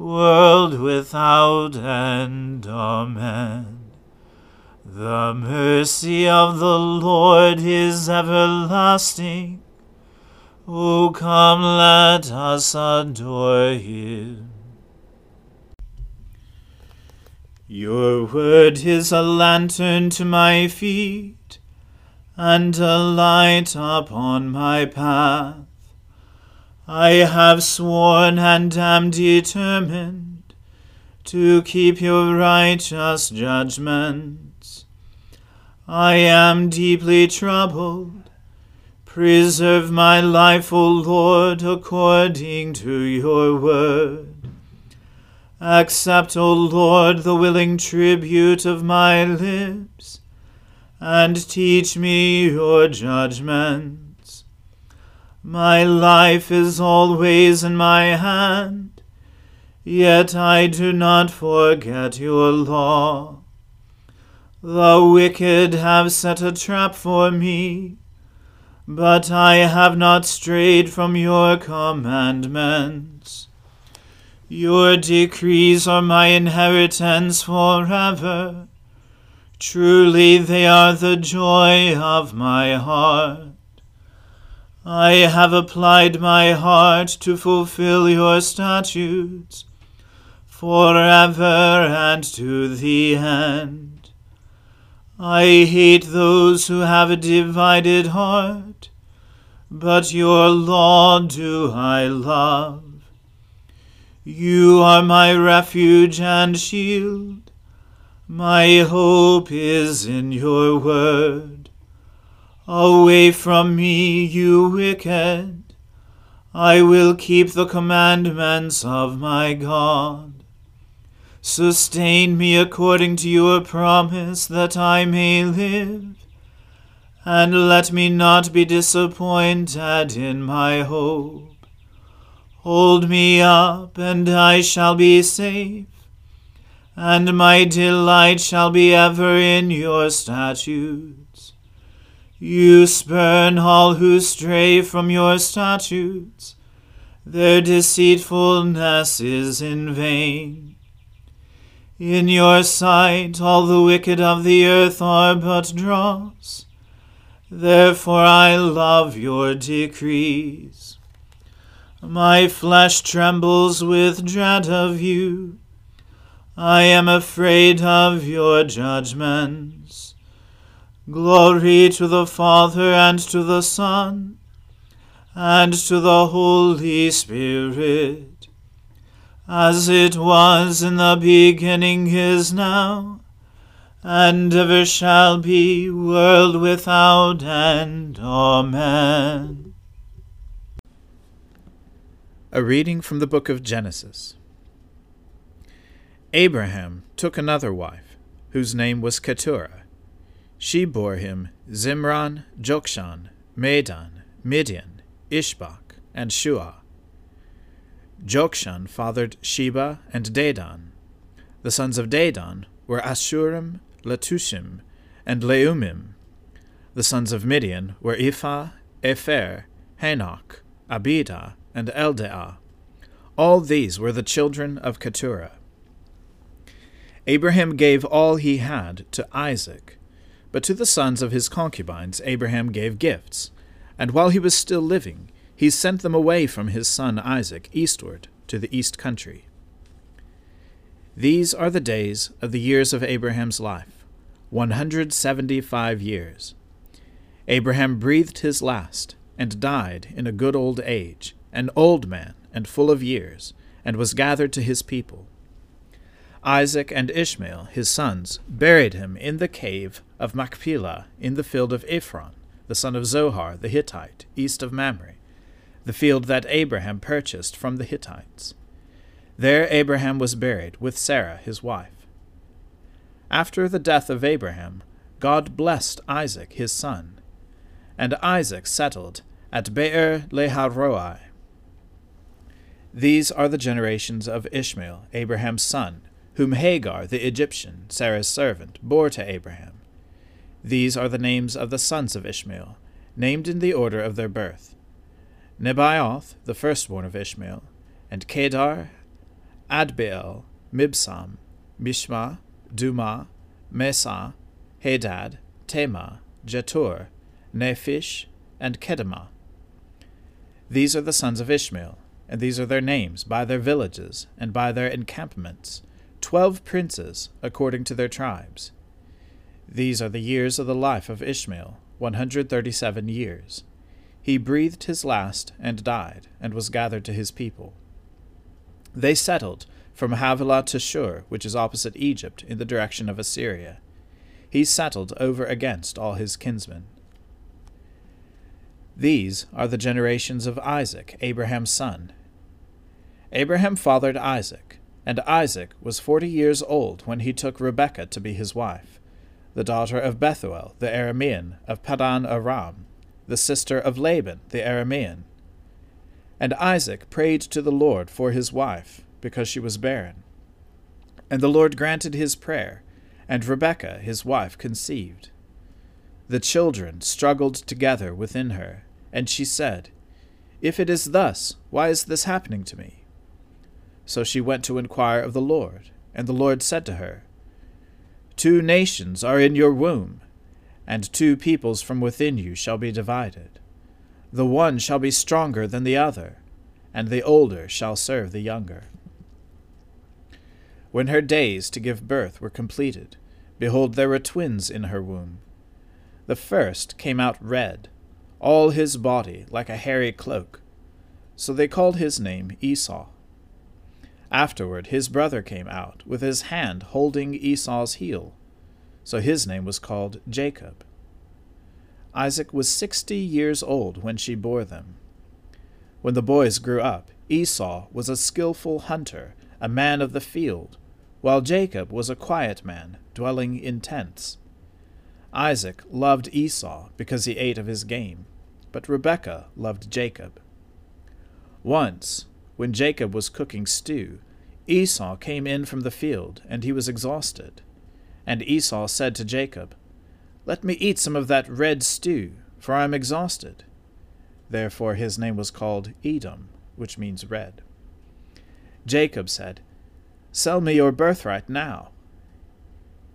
world without end. Amen. The mercy of the Lord is everlasting. O come, let us adore him. Your word is a lantern to my feet, and a light upon my path. I have sworn and am determined to keep your righteous judgments. I am deeply troubled. Preserve my life, O Lord, according to your word. Accept, O Lord, the willing tribute of my lips, and teach me your judgment. My life is always in my hand, yet I do not forget your law. The wicked have set a trap for me, but I have not strayed from your commandments. Your decrees are my inheritance forever. Truly they are the joy of my heart. I have applied my heart to fulfill your statutes forever and to the end. I hate those who have a divided heart, but your law do I love. You are my refuge and shield. My hope is in your word. Away from me, you wicked. I will keep the commandments of my God. Sustain me according to your promise, that I may live. And let me not be disappointed in my hope. Hold me up, and I shall be safe, and my delight shall be ever in your statutes. You spurn all who stray from your statutes. Their deceitfulness is in vain. In your sight all the wicked of the earth are but dross. Therefore I love your decrees. My flesh trembles with dread of you. I am afraid of your judgments. Glory to the Father and to the Son and to the Holy Spirit, as it was in the beginning is now, and ever shall be, world without end. Amen. A reading from the book of Genesis. Abraham took another wife, whose name was Keturah. She bore him Zimran, Jokshan, Medan, Midian, Ishbak, and Shua. Jokshan fathered Sheba and Dedan. The sons of Dedan were Asshurim, Letushim, and Leummim. The sons of Midian were Ephah, Epher, Hanoch, Abida, and Eldaah. All these were the children of Keturah. Abraham gave all he had to Isaac, but to the sons of his concubines Abraham gave gifts and while he was still living, he sent them away from his son Isaac eastward to the east country. These are the days of the years of Abraham's life, one hundred seventy five years. Abraham breathed his last, and died in a good old age, an old man and full of years, and was gathered to his people. Isaac and Ishmael, his sons, buried him in the cave of Machpelah in the field of Ephron the son of Zohar the Hittite, east of Mamre, the field that Abraham purchased from the Hittites. There Abraham was buried with Sarah his wife. After the death of Abraham, God blessed Isaac his son, and Isaac settled at Beer Lahairoi. These are the generations of Ishmael, Abraham's son, whom Hagar the Egyptian, Sarah's servant, bore to Abraham. These are the names of the sons of Ishmael, named in the order of their birth Nebaioth, the firstborn of Ishmael, and Kedar, Adbeel, Mibsam, Mishma, Duma, Mesa, Hadad, Tema, Jetur, Nephish, and Kedemah. These are the sons of Ishmael, and these are their names, by their villages, and by their encampments, twelve princes, according to their tribes. These are the years of the life of Ishmael, 137 years. He breathed his last and died, and was gathered to his people. They settled from Havilah to Shur, which is opposite Egypt, in the direction of Assyria. He settled over against all his kinsmen. These are the generations of Isaac, Abraham's son. Abraham fathered Isaac, and Isaac was forty years old when he took Rebekah to be his wife the daughter of Bethuel the Aramean of Padan Aram, the sister of Laban the Aramean. And Isaac prayed to the Lord for his wife, because she was barren. And the Lord granted his prayer, and Rebekah his wife conceived. The children struggled together within her, and she said, If it is thus, why is this happening to me? So she went to inquire of the Lord, and the Lord said to her, Two nations are in your womb, and two peoples from within you shall be divided. The one shall be stronger than the other, and the older shall serve the younger. When her days to give birth were completed, behold, there were twins in her womb. The first came out red, all his body like a hairy cloak. So they called his name Esau. Afterward his brother came out, with his hand holding Esau's heel. So his name was called Jacob. Isaac was sixty years old when she bore them. When the boys grew up, Esau was a skilful hunter, a man of the field, while Jacob was a quiet man, dwelling in tents. Isaac loved Esau because he ate of his game, but Rebekah loved Jacob. Once, when Jacob was cooking stew, Esau came in from the field, and he was exhausted. And Esau said to Jacob, Let me eat some of that red stew, for I am exhausted. Therefore his name was called Edom, which means red. Jacob said, Sell me your birthright now.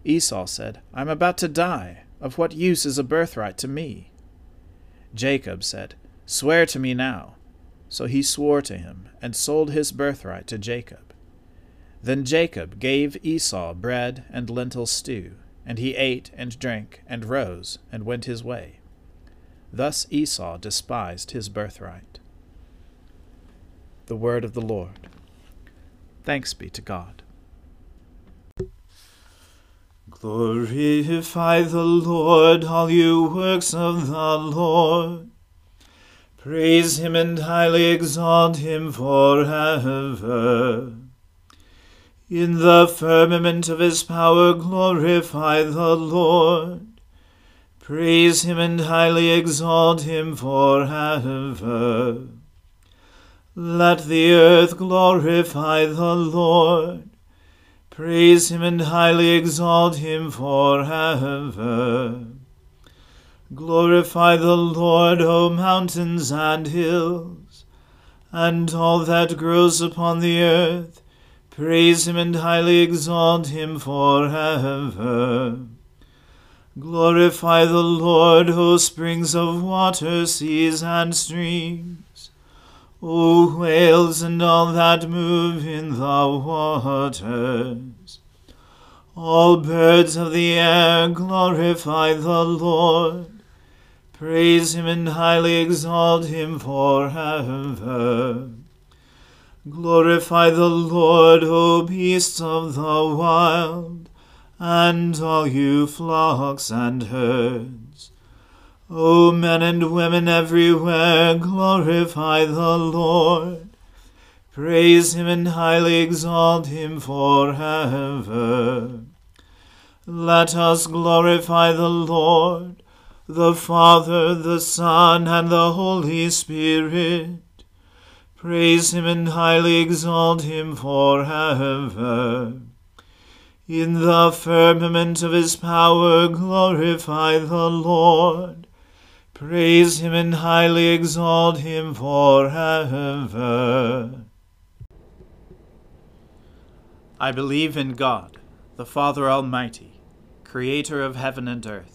Esau said, I am about to die. Of what use is a birthright to me? Jacob said, Swear to me now. So he swore to him, and sold his birthright to Jacob. Then Jacob gave Esau bread and lentil stew, and he ate and drank, and rose, and went his way. Thus Esau despised his birthright. The word of the Lord. Thanks be to God. Glorify the Lord, all you works of the Lord. Praise him and highly exalt him forever. In the firmament of his power glorify the Lord. Praise him and highly exalt him forever. Let the earth glorify the Lord. Praise him and highly exalt him forever. Glorify the Lord, O mountains and hills, and all that grows upon the earth. Praise him and highly exalt him forever. Glorify the Lord, O springs of water, seas and streams, O whales and all that move in the waters. All birds of the air, glorify the Lord. Praise him and highly exalt him forever. Glorify the Lord, O beasts of the wild, and all you flocks and herds. O men and women everywhere, glorify the Lord. Praise him and highly exalt him forever. Let us glorify the Lord the Father, the Son, and the Holy Spirit. Praise him and highly exalt him forever. In the firmament of his power glorify the Lord. Praise him and highly exalt him forever. I believe in God, the Father Almighty, creator of heaven and earth.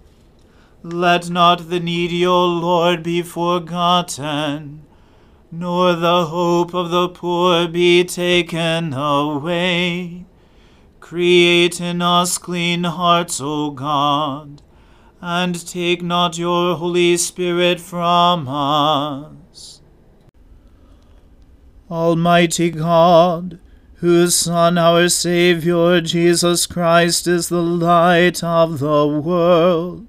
Let not the needy, O Lord, be forgotten nor the hope of the poor be taken away. Create in us clean hearts, O God, and take not your Holy Spirit from us. Almighty God, whose Son, our Saviour, Jesus Christ, is the light of the world,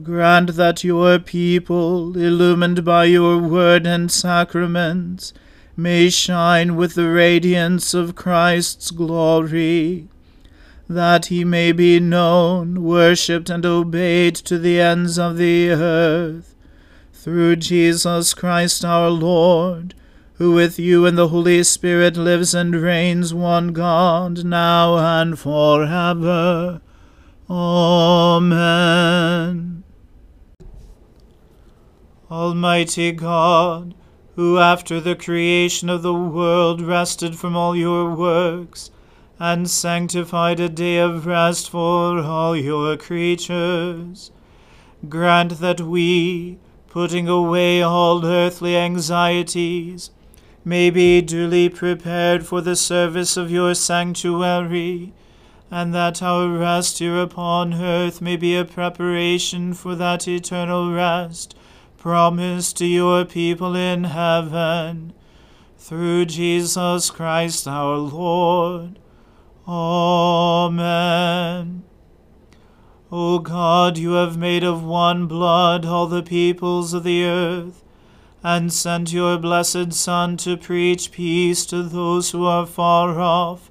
Grant that your people, illumined by your word and sacraments, may shine with the radiance of Christ's glory, that he may be known, worshipped, and obeyed to the ends of the earth. Through Jesus Christ our Lord, who with you and the Holy Spirit lives and reigns one God, now and for ever. Amen. Almighty God, who after the creation of the world rested from all your works, and sanctified a day of rest for all your creatures, grant that we, putting away all earthly anxieties, may be duly prepared for the service of your sanctuary, and that our rest here upon earth may be a preparation for that eternal rest promised to your people in heaven, through Jesus Christ our Lord. Amen. O God, you have made of one blood all the peoples of the earth, and sent your blessed Son to preach peace to those who are far off,